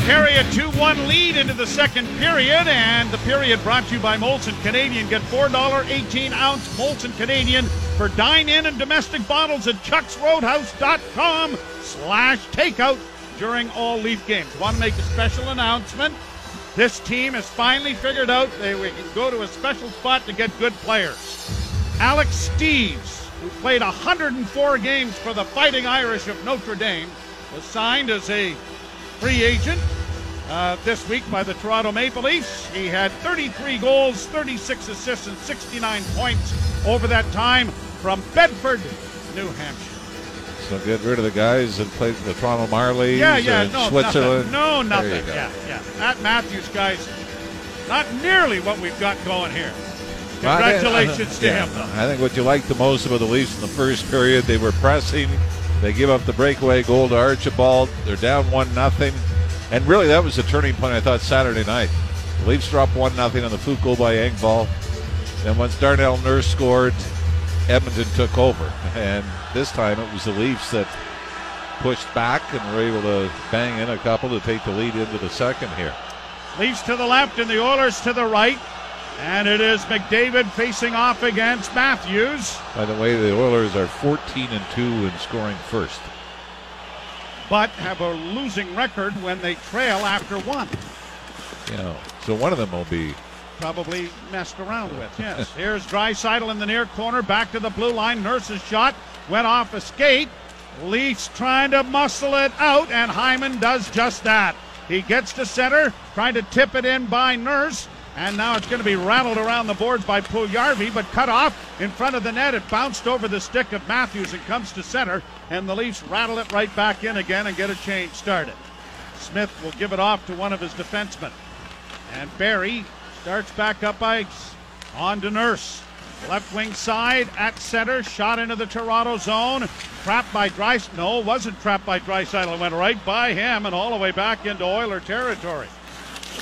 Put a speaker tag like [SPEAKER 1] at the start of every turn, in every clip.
[SPEAKER 1] carry a 2 1 lead into the second period, and the period brought to you by Molson Canadian. Get $4.18 ounce Molson Canadian for dine in and domestic bottles at chucksroadhouse.com slash takeout during all Leaf games. Want to make a special announcement? This team has finally figured out they can go to a special spot to get good players. Alex Steeves, who played 104 games for the Fighting Irish of Notre Dame, was signed as a free agent uh, this week by the Toronto Maple Leafs. He had 33 goals, 36 assists, and 69 points over that time from Bedford, New Hampshire.
[SPEAKER 2] So get rid of the guys that played the Toronto Marlies
[SPEAKER 1] Yeah, yeah,
[SPEAKER 2] in
[SPEAKER 1] no,
[SPEAKER 2] Switzerland.
[SPEAKER 1] nothing. No, nothing. Yeah, yeah. That Matthews guy's not nearly what we've got going here.
[SPEAKER 2] Well, I think-
[SPEAKER 1] Congratulations to
[SPEAKER 2] yeah,
[SPEAKER 1] him, though.
[SPEAKER 2] I think what you liked the most about the Leafs in the first period, they were pressing. They give up the breakaway goal to Archibald. They're down one nothing, and really that was the turning point. I thought Saturday night, the Leafs dropped one nothing on the Foot goal by Engvall. Then once Darnell Nurse scored, Edmonton took over, and this time it was the Leafs that pushed back and were able to bang in a couple to take the lead into the second here.
[SPEAKER 1] Leafs to the left and the Oilers to the right. And it is McDavid facing off against Matthews.
[SPEAKER 2] By the way, the Oilers are 14 and 2 in scoring first.
[SPEAKER 1] but have a losing record when they trail after one.
[SPEAKER 2] You know, so one of them will be
[SPEAKER 1] Probably messed around with. Yes. Here's Draisaitl in the near corner, back to the blue line. Nurse's shot went off a skate. Leafs trying to muscle it out, and Hyman does just that. He gets to center, trying to tip it in by Nurse. And now it's going to be rattled around the boards by Puljujarvi, but cut off in front of the net. It bounced over the stick of Matthews and comes to center, and the Leafs rattle it right back in again and get a change started. Smith will give it off to one of his defensemen. And Barrie starts back up ice. On to Nurse. Left wing side at center. Shot into the Toronto zone. Trapped by Dryce. No, wasn't trapped by Draisaitl. Went right by him and all the way back into Oiler territory.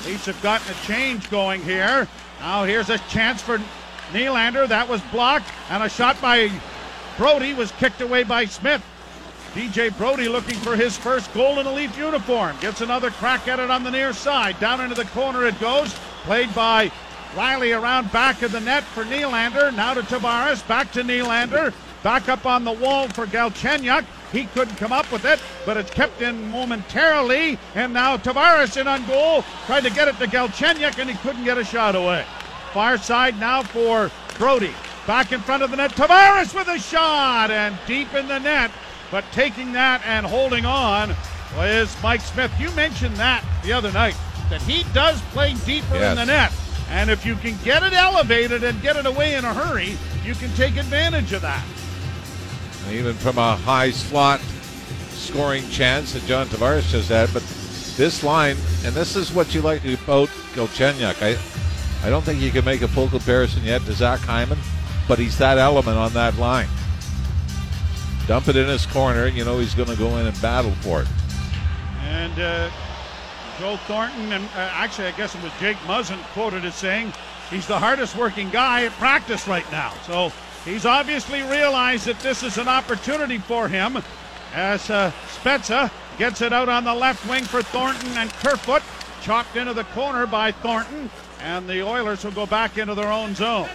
[SPEAKER 1] Leafs have gotten a change going here. Now here's a chance for Nylander. That was blocked. And a shot by Brodie was kicked away by Smith. TJ Brodie looking for his first goal in a Leaf uniform. Gets another crack at it on the near side. Down into the corner it goes. Played by Rielly around back of the net for Nylander. Now to Tavares. Back to Nylander. Back up on the wall for Galchenyuk. He couldn't come up with it, but it's kept in momentarily. And now Tavares in on goal. Tried to get it to Galchenyuk, and he couldn't get a shot away. Far side now for Brodie. Back in front of the net. Tavares with a shot and deep in the net. But taking that and holding on is Mike Smith. You mentioned that the other night, that he does play deeper in the net. And if you can get it elevated and get it away in a hurry, you can take advantage of that.
[SPEAKER 2] Even from a high slot scoring chance that John Tavares just had. But this line, and this is what you like about Galchenyuk. I, I don't think you can make a full comparison yet to Zach Hyman, but he's that element on that line. Dump it in his corner, you know he's going to go in and battle for it.
[SPEAKER 1] And uh, Joe Thornton, and uh, actually, I guess it was Jake Muzzin quoted as saying he's the hardest working guy at practice right now. So he's obviously realized that this is an opportunity for him as uh, Spezza gets it out on the left wing for Thornton and Kerfoot, chopped into the corner by Thornton, and the Oilers will go back into their own zone.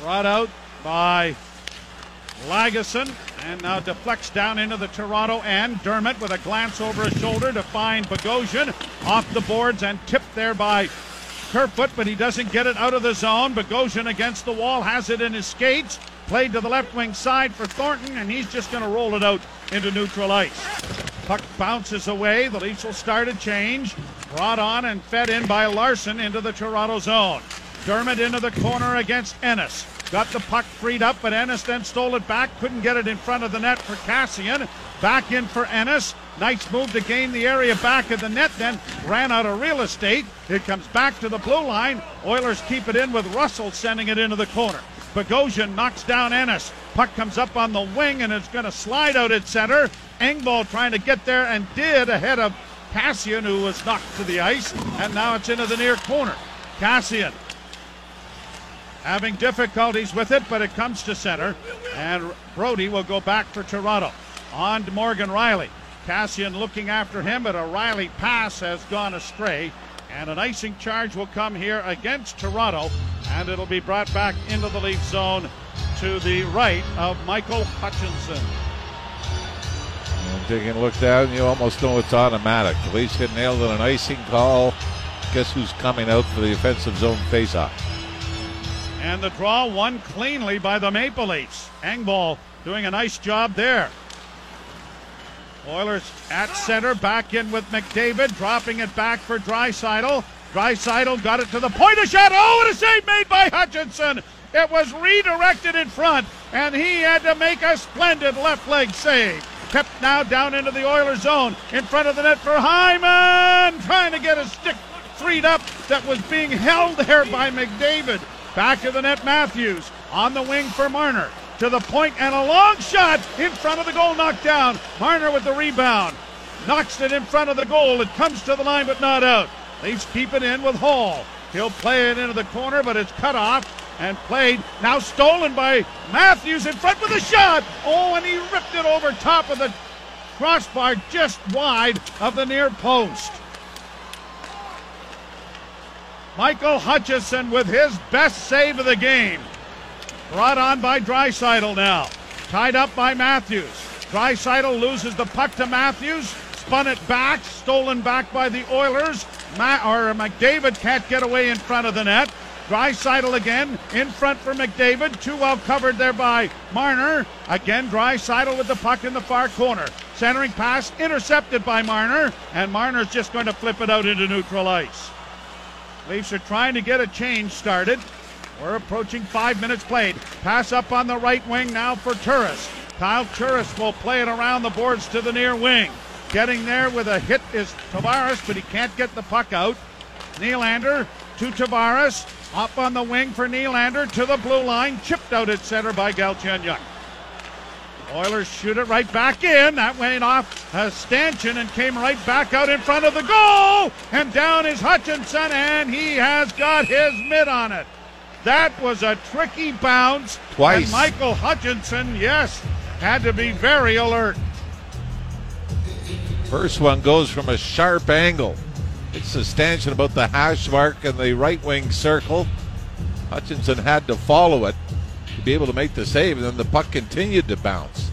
[SPEAKER 1] Brought out by Lagesson and now deflects down into the Toronto end. Dermott with a glance over his shoulder to find Bogosian off the boards and tipped there by Kerfoot, but he doesn't get it out of the zone. Bogosian against the wall has it in his skates. Played to the left wing side for Thornton, and he's just going to roll it out into neutral ice. Puck bounces away. The Leafs will start a change. Brought on and fed in by Larsson into the Toronto zone. Dermott into the corner against Ennis. Got the puck freed up, but Ennis then stole it back. Couldn't get it in front of the net for Kassian. Back in for Ennis. Nice move to gain the area back of the net, then ran out of real estate. It comes back to the blue line. Oilers keep it in with Russell sending it into the corner. Bogosian knocks down Ennis. Puck comes up on the wing and it's going to slide out at center. Engvall trying to get there and did ahead of Kassian, who was knocked to the ice. And now it's into the near corner. Kassian having difficulties with it, but it comes to center. And Brodie will go back for Toronto. On to Morgan Rielly. Kassian looking after him, but a Rielly pass has gone astray. And an icing charge will come here against Toronto, and it'll be brought back into the Leaf zone to the right of Michael Hutchinson.
[SPEAKER 2] And taking a look down, you almost know it's automatic. The Leafs get nailed on an icing call. Guess who's coming out for the offensive zone faceoff?
[SPEAKER 1] And the draw won cleanly by the Maple Leafs. Engvall doing a nice job there. Oilers at center, back in with McDavid, dropping it back for Draisaitl. Draisaitl got it to the point of shot. Oh, what a save made by Hutchinson! It was redirected in front, and he had to make a splendid left leg save. Kept now down into the Oilers zone, in front of the net for Hyman, trying to get a stick freed up that was being held there by McDavid. Back to the net, Matthews on the wing for Marner to the point and a long shot in front of the goal knocked down. Marner with the rebound. Knocks it in front of the goal. It comes to the line but not out. Leafs keep it in with Holl. He'll play it into the corner, but it's cut off and played. Now stolen by Matthews in front with a shot. Oh, and he ripped it over top of the crossbar just wide of the near post. Michael Hutchinson with his best save of the game. Brought on by Draisaitl now. Tied up by Matthews. Draisaitl loses the puck to Matthews. Spun it back. Stolen back by the Oilers. Ma- or McDavid can't get away in front of the net. Draisaitl again in front for McDavid. Too well covered there by Marner. Again, Draisaitl with the puck in the far corner. Centering pass intercepted by Marner. And Marner's just going to flip it out into neutral ice. Leafs are trying to get a change started. We're approaching five minutes played. Pass up on the right wing now for Turris. Kyle Turris will play it around the boards to the near wing. Getting there with a hit is Tavares, but he can't get the puck out. Nylander to Tavares. Up on the wing for Nylander to the blue line. Chipped out at center by Galchenyuk. Oilers shoot it right back in. That went off a stanchion and came right back out in front of the goal. And down is Hutchinson, and he has got his mitt on it. That was a tricky bounce.
[SPEAKER 2] Twice.
[SPEAKER 1] And Michael Hutchinson, yes, had to be very alert.
[SPEAKER 2] First one goes from a sharp angle. It's a stanchion about the hash mark in the right wing circle. Hutchinson had to follow it to be able to make the save, and then the puck continued to bounce.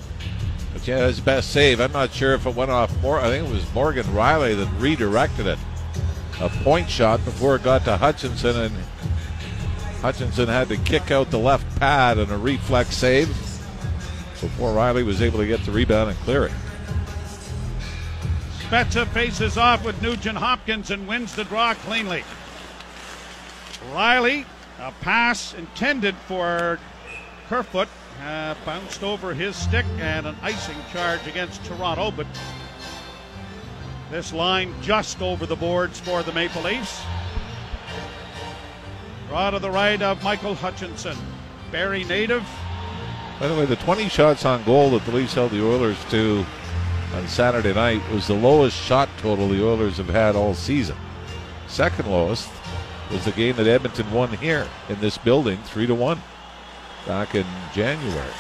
[SPEAKER 2] But yeah, his best save. I'm not sure if it went off more. I think it was Morgan Rielly that redirected it. A point shot before it got to Hutchinson, and Hutchinson had to kick out the left pad and a reflex save before Rielly was able to get the rebound and clear it.
[SPEAKER 1] Spezza faces off with Nugent Hopkins and wins the draw cleanly. Rielly, a pass intended for Kerfoot, uh, bounced over his stick and an icing charge against Toronto, but this line just over the boards for the Maple Leafs. Draw to the right of Michael Hutchinson. Barrie native.
[SPEAKER 2] By the way, the 20 shots on goal that the Leafs held the Oilers to on Saturday night was the lowest shot total the Oilers have had all season. Second lowest was the game that Edmonton won here in this building, three to one, back in January.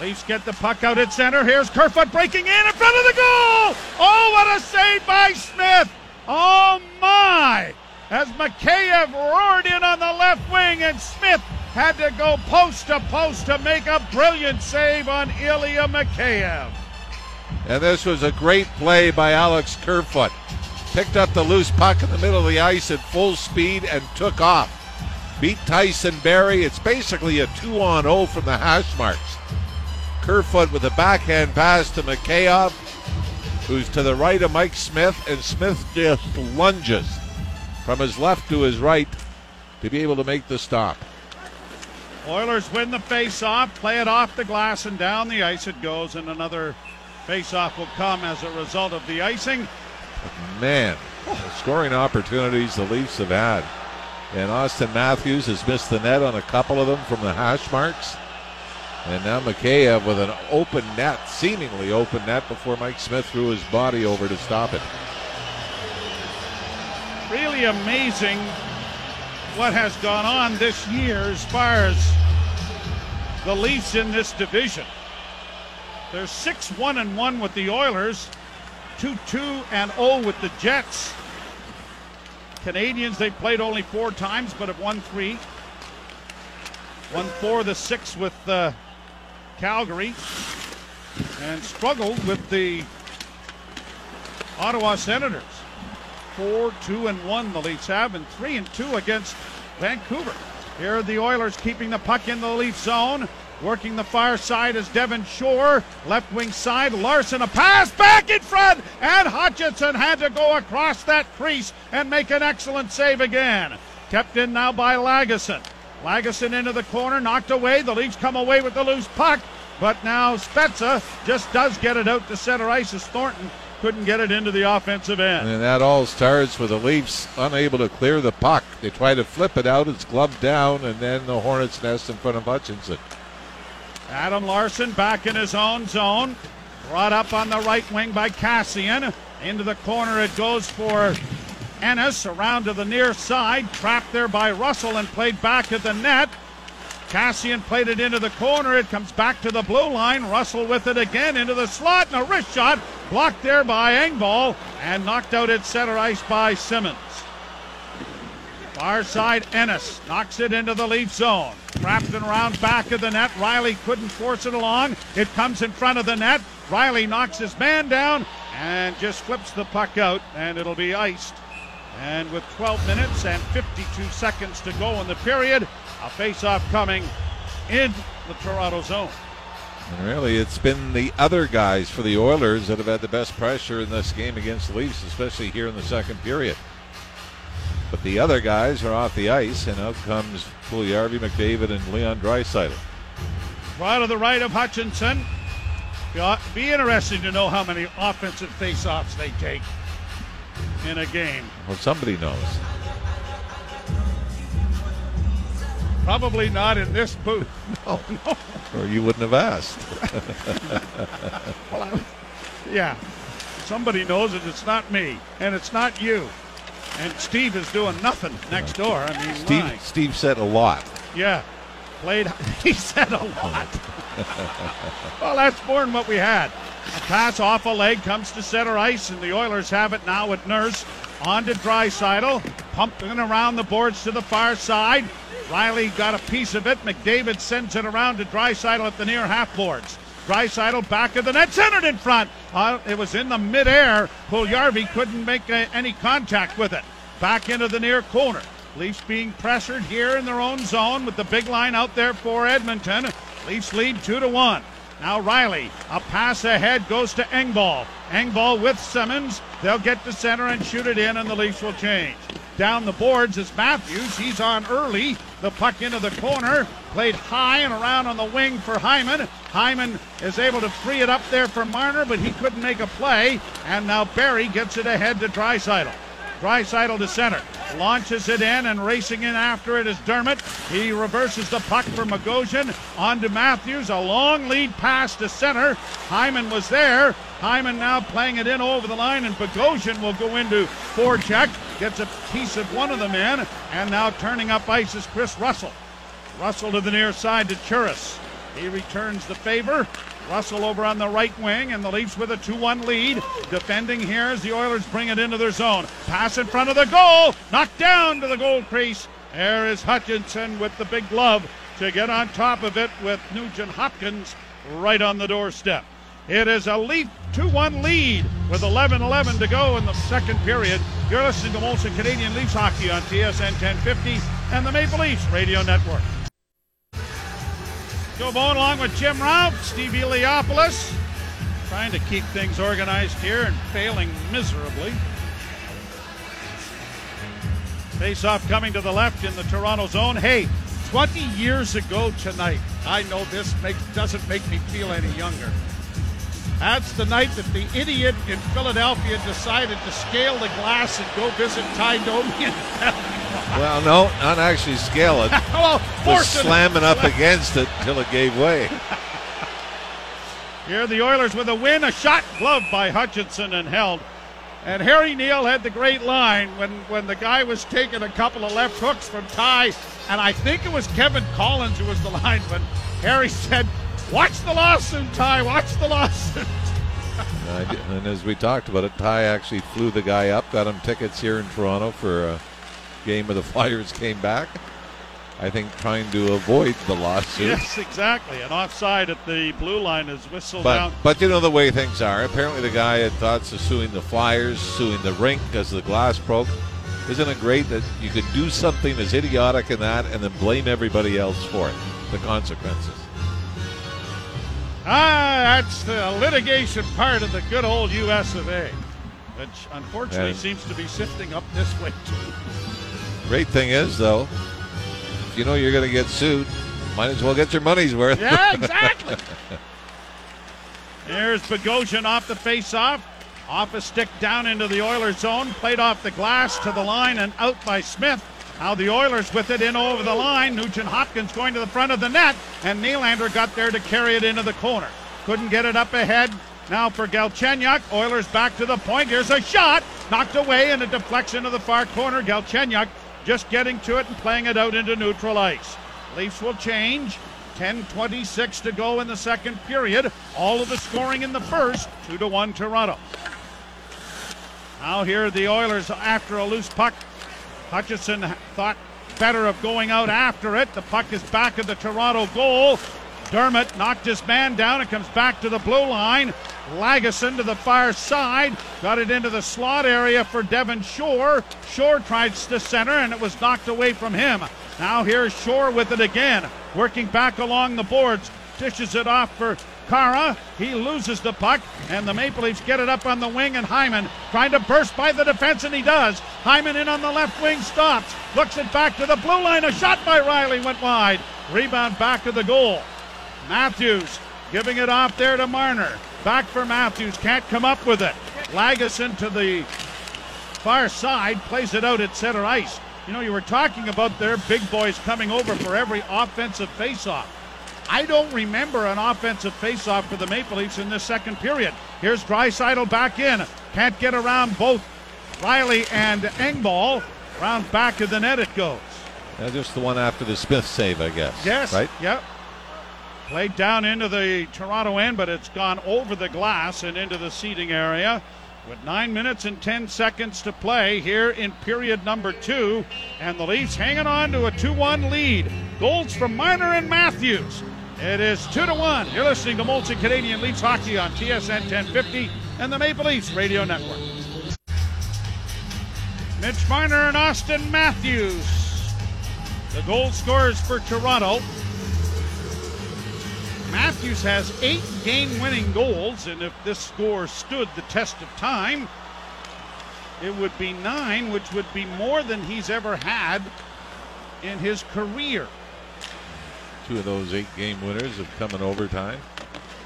[SPEAKER 1] Leafs get the puck out at center. Here's Kerfoot breaking in in front of the goal. Oh, what a save by Smith! Oh my! As Mikheyev roared in on the left wing, and Smith had to go post to post to make a brilliant save on Ilya Mikheyev.
[SPEAKER 2] And this was a great play by Alex Kerfoot. Picked up the loose puck in the middle of the ice at full speed and took off. Beat Tyson Barrie. It's basically a 2 on 0 from the hash marks. Kerfoot with a backhand pass to Mikheyev, who's to the right of Mike Smith, and Smith just lunges from his left to his right to be able to make the stop.
[SPEAKER 1] Oilers win the face-off, play it off the glass and down the ice it goes, and another face-off will come as a result of the icing.
[SPEAKER 2] Man, scoring opportunities the Leafs have had. And Auston Matthews has missed the net on a couple of them from the hash marks. And now Mikheyev with an open net, seemingly open net, before Mike Smith threw his body over to stop it.
[SPEAKER 1] Amazing what has gone on this year as far as the Leafs in this division. They're 6 1 and 1 with the Oilers, 2 2 and 0 with the Jets. Canadiens, they've played only four times, but have won three. Won four of the six with uh, Calgary, and struggled with the Ottawa Senators. Four, two, and one the Leafs have, and three and two against Vancouver. Here are the Oilers keeping the puck in the Leaf zone. Working the far side is Devin Shore. Left wing side, Larsson a pass back in front, and Hutchinson had to go across that crease and make an excellent save again. Kept in now by Lagesson. Lagesson into the corner, knocked away. The Leafs come away with the loose puck, but now Spezza just does get it out to center ice as Thornton couldn't get it into the offensive end.
[SPEAKER 2] And that all starts with the Leafs unable to clear the puck. They try to flip it out, it's gloved down, and then the Hornets nest in front of Hutchinson.
[SPEAKER 1] Adam Larsson back in his own zone. Brought up on the right wing by Kassian. Into the corner it goes for Ennis. Around to the near side. Trapped there by Russell and played back at the net. Kassian played it into the corner. It comes back to the blue line. Russell with it again into the slot and a wrist shot blocked there by Engvall and knocked out at center ice by Simmonds. Far side Ennis knocks it into the Leaf zone. Trapped and around back of the net. Rielly couldn't force it along. It comes in front of the net. Rielly knocks his man down and just flips the puck out, and it'll be iced. And with 12 minutes and 52 seconds to go in the period, a face-off coming in the Toronto zone.
[SPEAKER 2] And really, it's been the other guys for the Oilers that have had the best pressure in this game against the Leafs, especially here in the second period. But the other guys are off the ice, and out comes Puljujarvi, McDavid, and Leon Draisaitl.
[SPEAKER 1] Right to the right of Hutchinson. Be interesting to know how many offensive face-offs they take in a game.
[SPEAKER 2] Well, somebody knows.
[SPEAKER 1] Probably not in this booth.
[SPEAKER 2] No, no. Or you wouldn't have asked.
[SPEAKER 1] well, I, yeah. Somebody knows it. It's not me, and it's not you. And Steve is doing nothing next door. I mean,
[SPEAKER 2] Steve,
[SPEAKER 1] my.
[SPEAKER 2] Steve said a lot.
[SPEAKER 1] Yeah. Played, he said a lot. well, that's more than what we had. A pass off a leg comes to center ice, and the Oilers have it now with Nurse. On to Draisaitl, pumping around the boards to the far side. Rielly got a piece of it. McDavid sends it around to Draisaitl at the near half boards. Draisaitl back of the net, centered in front. Uh, it was in the midair. Puljujarvi couldn't make uh, any contact with it. Back into the near corner. Leafs being pressured here in their own zone with the big line out there for Edmonton. Leafs lead two to one. Now Rielly, a pass ahead goes to Engvall. Engvall with Simmonds. They'll get to center and shoot it in, and the Leafs will change. Down the boards is Matthews. He's on early. The puck into the corner. Played high and around on the wing for Hyman. Hyman is able to free it up there for Marner, but he couldn't make a play. And now Barrie gets it ahead to Draisaitl. Draisaitl to center. Launches it in and racing in after it is Dermott. He reverses the puck for Bogosian. On to Matthews. A long lead pass to center. Hyman was there. Hyman now playing it in over the line, and Bogosian will go into forecheck. Gets a piece of one of the men, and now turning up ice is Kris Russell. Russell to the near side to Turris. He returns the favor. Russell over on the right wing, and the Leafs with a 2 1 lead. Defending here as the Oilers bring it into their zone. Pass in front of the goal. Knocked down to the goal crease. There is Hutchinson with the big glove to get on top of it with Nugent Hopkins right on the doorstep. It is a Leaf 2 1 lead with 11 11 to go in the second period. You're listening to Molson Canadian Leafs Hockey on TSN 1050 and the Maple Leafs Radio Network. Joe Bowen along with Jim Ralph, Steve Eliopoulos, trying to keep things organized here and failing miserably. Face off coming to the left in the Toronto zone. Hey, 20 years ago tonight, I know this makes, doesn't make me feel any younger. That's the night that the idiot in Philadelphia decided to scale the glass and go visit Ty Domi.
[SPEAKER 2] well, no, not actually scale it.
[SPEAKER 1] well,
[SPEAKER 2] Just slamming up against it until it gave way.
[SPEAKER 1] Here are the Oilers with a win, a shot gloved by Hutchinson and held. And Harry Neale had the great line when, when the guy was taking a couple of left hooks from Ty, and I think it was Kevin Collins who was the linesman. Harry said, Watch the lawsuit, Ty. Watch the lawsuit.
[SPEAKER 2] And as we talked about it, Ty actually flew the guy up, got him tickets here in Toronto for a game of the Flyers came back. I think trying to avoid the lawsuit.
[SPEAKER 1] Yes, exactly. An offside at the blue line is whistled
[SPEAKER 2] But
[SPEAKER 1] out.
[SPEAKER 2] but you know the way things are. Apparently the guy had thoughts of suing the Flyers, suing the rink because the glass broke. Isn't it great that you could do something as idiotic in that and then blame everybody else for it? The consequences.
[SPEAKER 1] Ah, that's the litigation part of the good old U.S. of A., which unfortunately seems to be sifting up this way too.
[SPEAKER 2] Great thing is though, if you know you're going to get sued, might as well get your money's worth.
[SPEAKER 1] Yeah, exactly. Here's Bogosian off the face-off. Off a stick down into the Oilers zone. Played off the glass to the line and out by Smith. Now the Oilers with it in over the line. Nugent Hopkins going to the front of the net. And Nylander got there to carry it into the corner. Couldn't get it up ahead. Now for Galchenyuk. Oilers back to the point. Here's a shot. Knocked away and a deflection to the far corner. Galchenyuk just getting to it and playing it out into neutral ice. Leafs will change. 10:26 to go in the second period. All of the scoring in the first, two to one Toronto. Now here the Oilers after a loose puck. Hutchinson thought better of going out after it. The puck is back at the Toronto goal. Dermott knocked his man down. It comes back to the blue line. Lagesson to the far side. Got it into the slot area for Devin Shore. Shore tries to center and it was knocked away from him. Now here's Shore with it again. Working back along the boards. Dishes it off for He loses the puck, and the Maple Leafs get it up on the wing, and Hyman trying to burst by the defense, and he does. Hyman in on the left wing stops, looks it back to the blue line. A shot by Rielly went wide. Rebound back to the goal. Matthews giving it off there to Marner. Back for Matthews, can't come up with it. Lagesson to the far side, plays it out at center ice. You know, you were talking about their big boys coming over for every offensive faceoff. I don't remember an offensive faceoff for the Maple Leafs in this second period. Here's Draisaitl back in. Can't get around both Rielly and Engvall. Round back of the net it goes.
[SPEAKER 2] Yeah, just the one after the Smith save, I guess.
[SPEAKER 1] Yes.
[SPEAKER 2] Right?
[SPEAKER 1] Yep. Played down into the Toronto end, but it's gone over the glass and into the seating area. With nine minutes and 10 seconds to play here in period number two, and the Leafs hanging on to a 2 1 lead. Goals from Marner and Matthews. It is 2 to 1. You're listening to Molson Canadian Leafs Hockey on TSN 1050 and the Maple Leafs Radio Network. Mitch Marner and Auston Matthews. The goal scorers for Toronto. Matthews has eight game winning goals, and if this score stood the test of time, it would be nine, which would be more than he's ever had in his career.
[SPEAKER 2] Two of those eight game winners have come in overtime.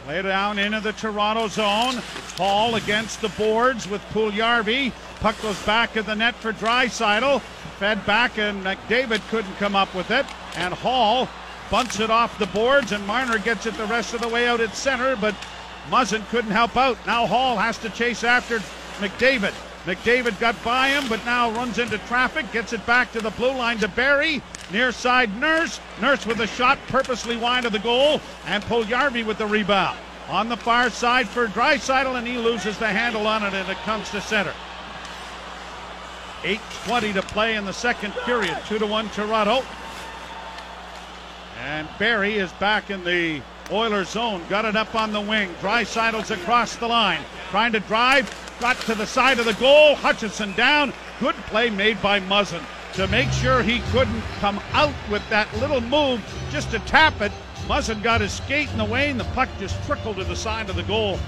[SPEAKER 1] Lay down into the Toronto zone. Holl against the boards with Puljujarvi. Puck goes back of the net for Draisaitl. Fed back, and McDavid couldn't come up with it. And Holl bunts it off the boards, and Marner gets it the rest of the way out at center, but Muzzin couldn't help out. Now Holl has to chase after McDavid. McDavid got by him, but now runs into traffic, gets it back to the blue line to Barrie. Near side Nurse. Nurse with a shot purposely wide of the goal, and Puljujarvi with the rebound. On the far side for Draisaitl, and he loses the handle on it, and it comes to center. 8.20 to play in the second period. 2 to 1 Toronto. And Barrie is back in the Oilers zone. Got it up on the wing. Dry Draisaitl's across the line. Trying to drive. Got to the side of the goal. Hutchinson down. Good play made by Muzzin to make sure he couldn't come out with that little move just to tap it. Muzzin got his skate in the way, and the puck just trickled to the side of the goal.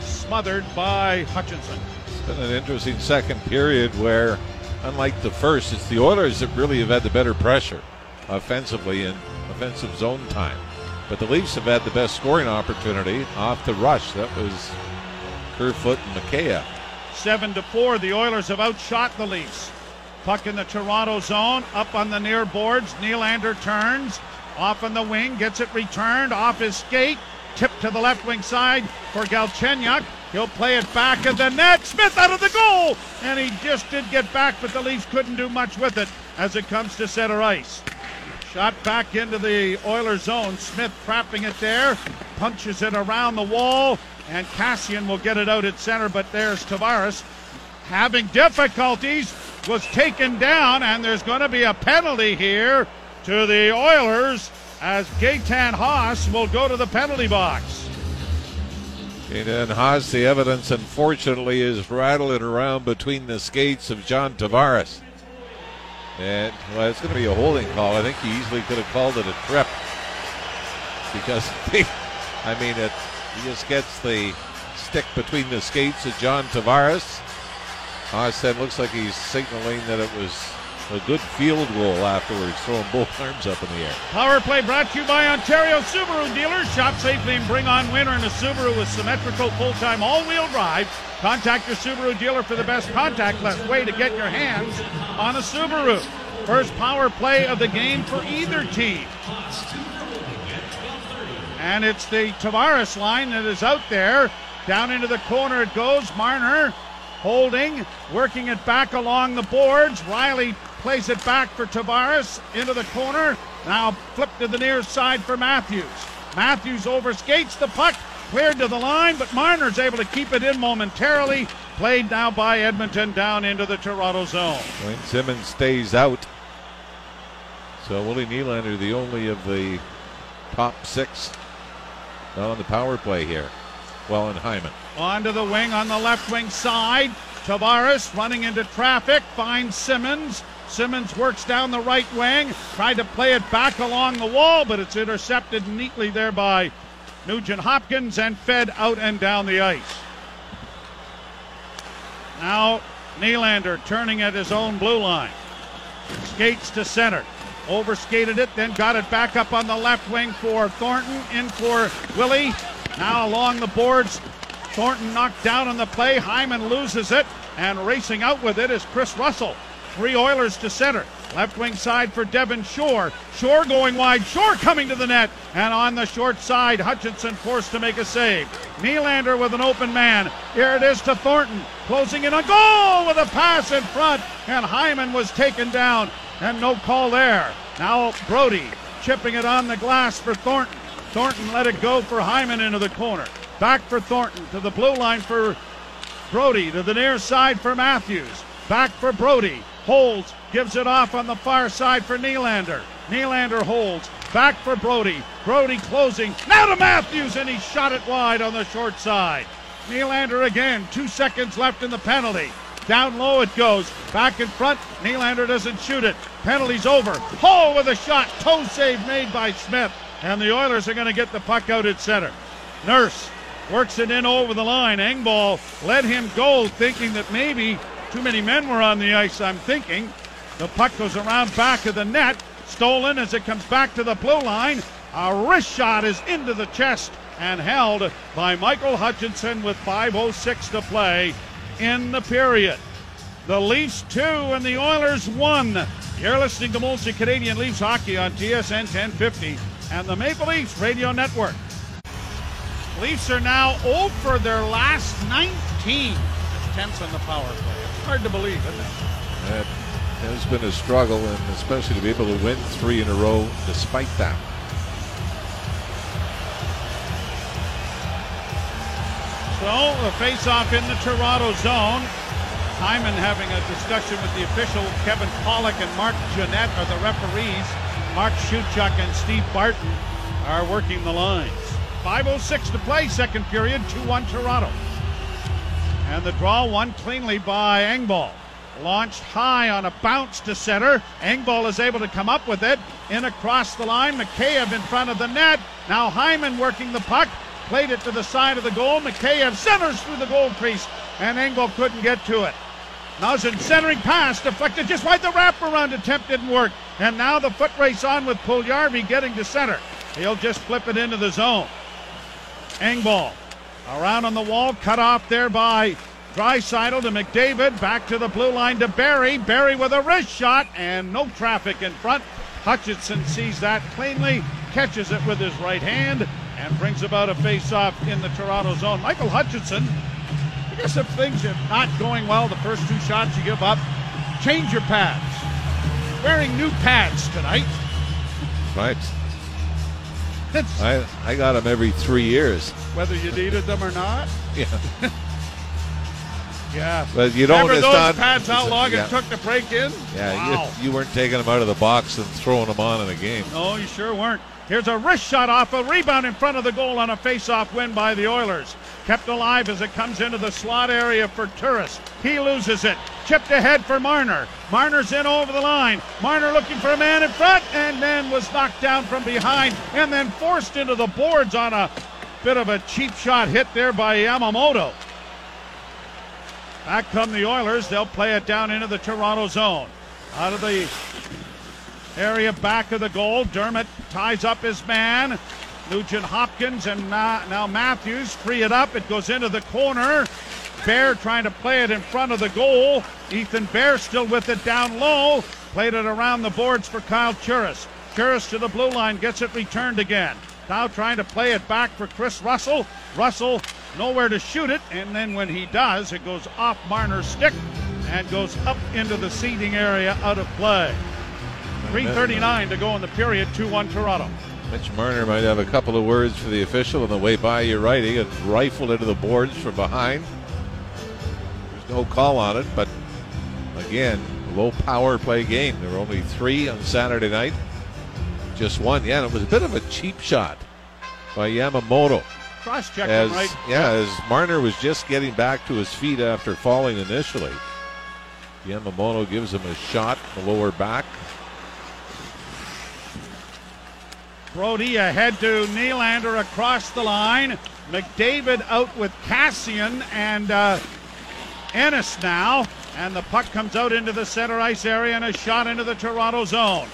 [SPEAKER 1] Smothered by Hutchinson.
[SPEAKER 2] It's been an interesting second period where, unlike the first, it's the Oilers that really have had the better pressure offensively in offensive zone time. But the Leafs have had the best scoring opportunity off the rush. That was Kerfoot and McKay.
[SPEAKER 1] Seven to four. The Oilers have outshot the Leafs. Puck in the Toronto zone, up on the near boards. Nylander turns, off on the wing, gets it returned, off his skate, tipped to the left wing side for Galchenyuk. He'll play it back at the net. Smith out of the goal, and he just did get back, but the Leafs couldn't do much with it as it comes to center ice. Shot back into the Oilers zone. Smith trapping it there, punches it around the wall. and Kassian will get it out at center, but there's Tavares having difficulties, was taken down, and there's going to be a penalty here to the Oilers as Gaetan Haas will go to the penalty box.
[SPEAKER 2] And Haas, the evidence unfortunately is rattling around between the skates of John Tavares. And well, it's going to be a holding call. I think he easily could have called it a trip because he, I mean, it, he just gets the stick between the skates of John Tavares. Said looks like he's signaling that it was a good field goal afterwards, throwing both arms up in the air.
[SPEAKER 1] Power play brought to you by Ontario Subaru dealers. Shop safely and bring on winter in a Subaru with symmetrical full-time all-wheel drive. Contact your Subaru dealer for the best contactless way to get your hands on a Subaru. First power play of the game for either team. And it's the Tavares line that is out there. Down into the corner it goes. Marner holding, working it back along the boards. Rielly plays it back for Tavares into the corner. Now flipped to the near side for Matthews. Matthews overskates the puck, cleared to the line, but Marner's able to keep it in momentarily. Played now by Edmonton down into the Toronto zone.
[SPEAKER 2] Wayne Simmonds stays out. So Willie Nylander, the only of the top six on the power play here. Well, and Hyman.
[SPEAKER 1] Onto the wing on the left wing side. Tavares running into traffic, finds Simmonds. Simmonds works down the right wing, tried to play it back along the wall, but it's intercepted neatly there by Nugent Hopkins and fed out and down the ice. Now Nylander turning at his own blue line. Skates to center. Overskated it, then got it back up on the left wing for Thornton. In for Willie. Now along the boards. Thornton knocked down on the play. Hyman loses it. And racing out with it is Kris Russell. Three Oilers to center. Left wing side for Devin Shore. Shore going wide. Shore coming to the net. And on the short side, Hutchinson forced to make a save. Nylander with an open man. Here it is to Thornton. Closing in a goal with a pass in front. And Hyman was taken down. And no call there. Now Brodie chipping it on the glass for Thornton. Thornton let it go for Hyman into the corner. Back for Thornton to the blue line for Brodie. to the near side for Matthews. Back for Brodie. Holds, gives it off on the far side for Nylander. Nylander holds. Back for Brodie. Brodie closing. Now to Matthews, and he shot it wide on the short side. Nylander again. Two seconds left in the penalty. Down low it goes. Back in front. Nylander doesn't shoot it. Penalty's over. Holl with a shot. Toe save made by Smith. And the Oilers are going to get the puck out at center. Nurse works it in over the line. Engvall let him go, thinking that maybe too many men were on the ice, I'm thinking. The puck goes around back of the net. Stolen as it comes back to the blue line. A wrist shot is into the chest and held by Michael Hutchinson with 5.06 to play in the period. The Leafs two and the Oilers one. You're listening to Molson Canadian Leafs hockey on TSN 1050 and the Maple Leafs Radio Network. Leafs are now 0 for their last 19 attempts on the power play. Hard to believe, isn't it?
[SPEAKER 2] That has been a struggle, and especially to be able to win three in a row despite that.
[SPEAKER 1] So the face-off in the Toronto zone. Hyman having a discussion with the official Kevin Pollock and Marc Joannette are the referees. Mark Shewchyk and Steve Barton are working the lines. 5.06 to play, second period, 2 1 Toronto. And the draw won cleanly by Engvall. Launched high on a bounce to center. Engvall is able to come up with it. In across the line. Mikheyev in front of the net. Now Hyman working the puck. Played it to the side of the goal. Mikheyev centers through the goal crease. And Engvall couldn't get to it. Muzzin centering pass deflected just wide. The wraparound attempt didn't work. And now the foot race on with Puljujarvi getting to center. He'll just flip it into the zone. Engvall around on the wall, cut off there by Draisaitl to McDavid. Back to the blue line to Barrie. Barrie with a wrist shot and no traffic in front. Hutchinson sees that cleanly, catches it with his right hand, and brings about a face-off in the Toronto zone. Michael Hutchinson, I guess if things are not going well, the first two shots you give up, change your pads. Wearing new pads tonight.
[SPEAKER 2] Right. I, I got them every three years.
[SPEAKER 1] whether you needed them or not.
[SPEAKER 2] Yeah.
[SPEAKER 1] Yeah.
[SPEAKER 2] But you don't,
[SPEAKER 1] Remember those
[SPEAKER 2] not-
[SPEAKER 1] pads? How long
[SPEAKER 2] yeah.
[SPEAKER 1] it took to break in?
[SPEAKER 2] Yeah,
[SPEAKER 1] Wow.
[SPEAKER 2] you, you weren't taking them out of the box and throwing them on in a game.
[SPEAKER 1] No, you sure weren't. Here's a wrist shot off a rebound in front of the goal on a face-off win by the Oilers. Kept alive as it comes into the slot area for Turris. He loses it. Chipped ahead for Marner. Marner's in over the line. Marner looking for a man in front and then was knocked down from behind and then forced into the boards on a bit of a cheap shot hit there by Yamamoto. Back come the Oilers. They'll play it down into the Toronto zone. Out of the area back of the goal. Dermott ties up his man. Nugent Hopkins and now, now Matthews free it up. It goes into the corner. Bear trying to play it in front of the goal. Ethan Bear still with it down low. Played it around the boards for Kyle Turris. Turris to the blue line gets it returned again. Now trying to play it back for Kris Russell. Russell nowhere to shoot it, and then when he does, it goes off Marner's stick and goes up into the seating area out of play. 3.39 to go in the period, 2 1 Toronto.
[SPEAKER 2] Mitch Marner might have a couple of words for the official on the way by. You're right. He got rifled into the boards from behind. There's no call on it, but again, low power play game. There were only three on Saturday night. Just one. Yeah, and it was a bit of a cheap shot by Yamamoto.
[SPEAKER 1] Cross check
[SPEAKER 2] As
[SPEAKER 1] right.
[SPEAKER 2] yeah, as Marner was just getting back to his feet after falling initially. Yamamoto gives him a shot in the lower back.
[SPEAKER 1] Brodie ahead to Nylander across the line. McDavid out with Kassian and uh, Ennis now. And the puck comes out into the center ice area and a shot into the Toronto zone.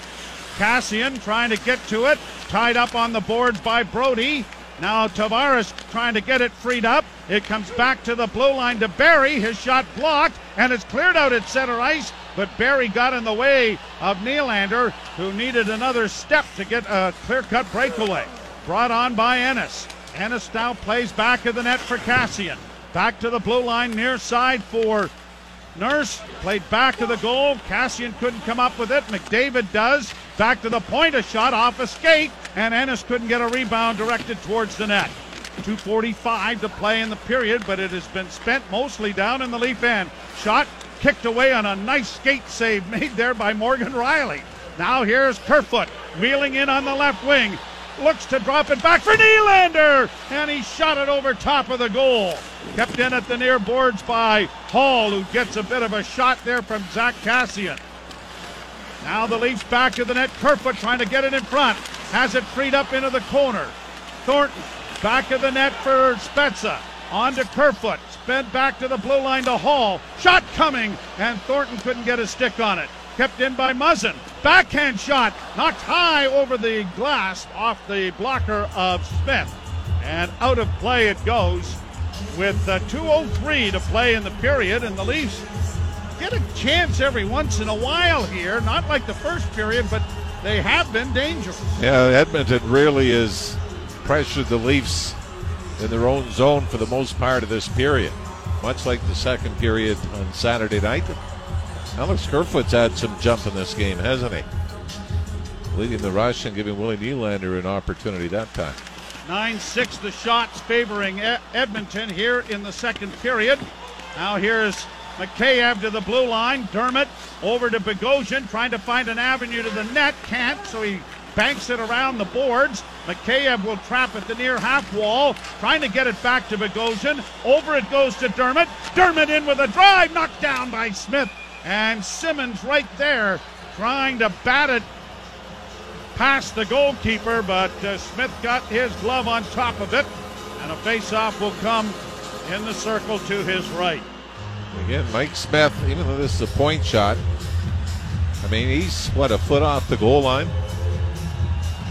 [SPEAKER 1] Kassian trying to get to it. Tied up on the boards by Brodie. Now Tavares trying to get it freed up. It comes back to the blue line to Barrie. His shot blocked and it's cleared out at center ice. But Barrie got in the way of Nylander, who needed another step to get a clear cut breakaway. Brought on by Ennis. Ennis now plays back of the net for Kassian. Back to the blue line near side for Nurse played back to the goal. Kassian couldn't come up with it. McDavid does. Back to the point, a shot off a skate, and Ennis couldn't get a rebound directed towards the net. 2.45 to play in the period, but it has been spent mostly down in the Leaf end. Shot kicked away on a nice skate save made there by Morgan Rielly. Now here's Kerfoot wheeling in on the left wing. Looks to drop it back for Nylander, and he shot it over top of the goal. Kept in at the near boards by Holl, who gets a bit of a shot there from Zack Kassian. Now the Leafs back to the net. Kerfoot trying to get it in front. Has it freed up into the corner. Thornton back of the net for Spezza. On to Kerfoot. Sped back to the blue line to Holl. Shot coming, and Thornton couldn't get a stick on it. Kept in by Muzzin. Backhand shot. Knocked high over the glass off the blocker of Smith. And out of play it goes with uh, 2.03 to play in the period. And the Leafs get a chance every once in a while here. Not like the first period, but they have been dangerous.
[SPEAKER 2] Yeah, Edmonton really has pressured the Leafs in their own zone for the most part of this period, much like the second period on Saturday night. Alex Kerfoot's had some jump in this game, hasn't he? Leading the rush and giving Willie Nylander an opportunity that time.
[SPEAKER 1] 9 6 the shots favoring Edmonton here in the second period. Now here's Mikheyev to the blue line. Dermott over to Bogosian trying to find an avenue to the net. Can't, so he banks it around the boards. Mikheyev will trap at the near half wall, trying to get it back to Bogosian. Over it goes to Dermott. Dermott in with a drive, knocked down by Smith. And Simmonds right there trying to bat it past the goalkeeper, but uh, Smith got his glove on top of it, and a face-off will come in the circle to his right.
[SPEAKER 2] Again, Mike Smith, even though this is a point shot, I mean, he's, what, a foot off the goal line?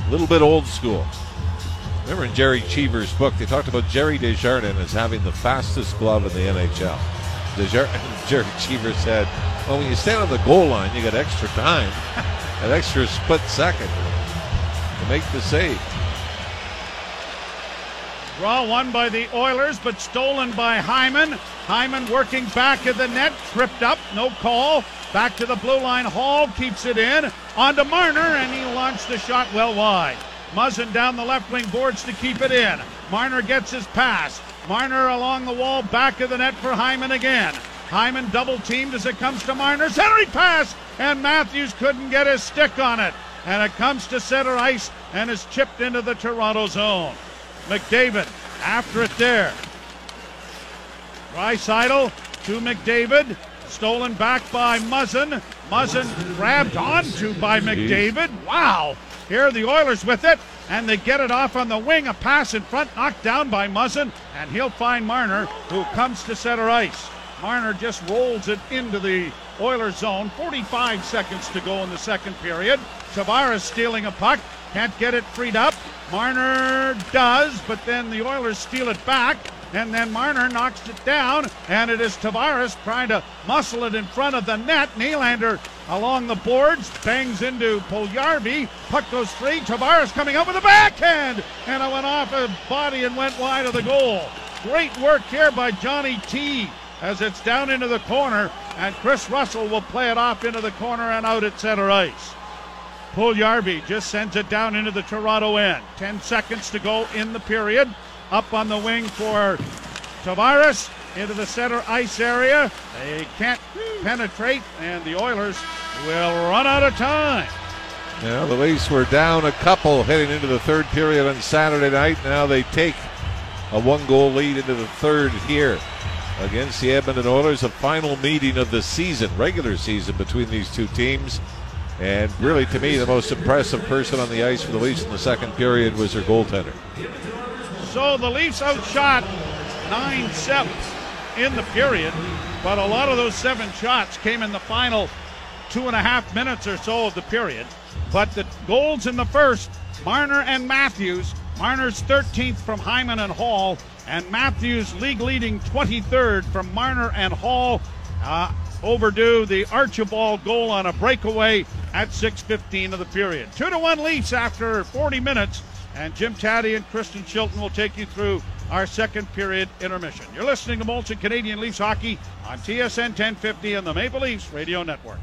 [SPEAKER 2] A little bit old school. Remember in Gerry Cheevers' book, they talked about Gerry Desjardins as having the fastest glove in the NHL. Desjardins, Gerry Cheevers said, well, when you stand on the goal line, you got extra time, an extra split second to make the save.
[SPEAKER 1] Draw won by the Oilers, but stolen by Hyman. Hyman working back of the net, tripped up, no call. Back to the blue line. Holl keeps it in. On to Marner, and he launched the shot well wide. Muzzin down the left wing boards to keep it in. Marner gets his pass. Marner along the wall, back of the net for Hyman again. Hyman double teamed as it comes to Marner. Centering pass, and Matthews couldn't get his stick on it. And it comes to center ice and is chipped into the Toronto zone. McDavid after it there. Draisaitl to McDavid. Stolen back by Muzzin. Muzzin grabbed onto by McDavid. Wow. Here are the Oilers with it, and they get it off on the wing. A pass in front, knocked down by Muzzin, and he'll find Marner, who comes to center ice. Marner just rolls it into the Oilers zone. 45 seconds to go in the second period. Tavares stealing a puck, can't get it freed up. Marner does, but then the Oilers steal it back. And then Marner knocks it down, and it is Tavares trying to muscle it in front of the net. Nylander along the boards, bangs into Puljujarvi. Puck goes free. Tavares coming up with a backhand, and it went off a body and went wide of the goal. Great work here by Johnny T as it's down into the corner, and Kris Russell will play it off into the corner and out at center ice. Puljujarvi just sends it down into the Toronto end. 10 seconds to go in the period. Up on the wing for Tavares into the center ice area. They can't penetrate, and the Oilers will run out of time.
[SPEAKER 2] Yeah, the Leafs were down a couple heading into the third period on Saturday night. Now they take a one goal lead into the third here against the Edmonton Oilers. A final meeting of the season, regular season, between these two teams. And really, to me, the most impressive person on the ice for the Leafs in the second period was their goaltender.
[SPEAKER 1] So the Leafs outshot 9 7 in the period, but a lot of those seven shots came in the final two and a half minutes or so of the period. But the goals in the first, Marner and Matthews. Marner's 13th from Hyman and Holl, and Matthews league leading 23rd from Marner and Holl. Uh, overdue the Archibald goal on a breakaway at 6:15 of the period. Two to one Leafs after 40 minutes, and Jim Tatti and Kristen Chilton will take you through our second period intermission. You're listening to Molson Canadian Leafs hockey on TSN 1050 and the Maple Leafs Radio Network.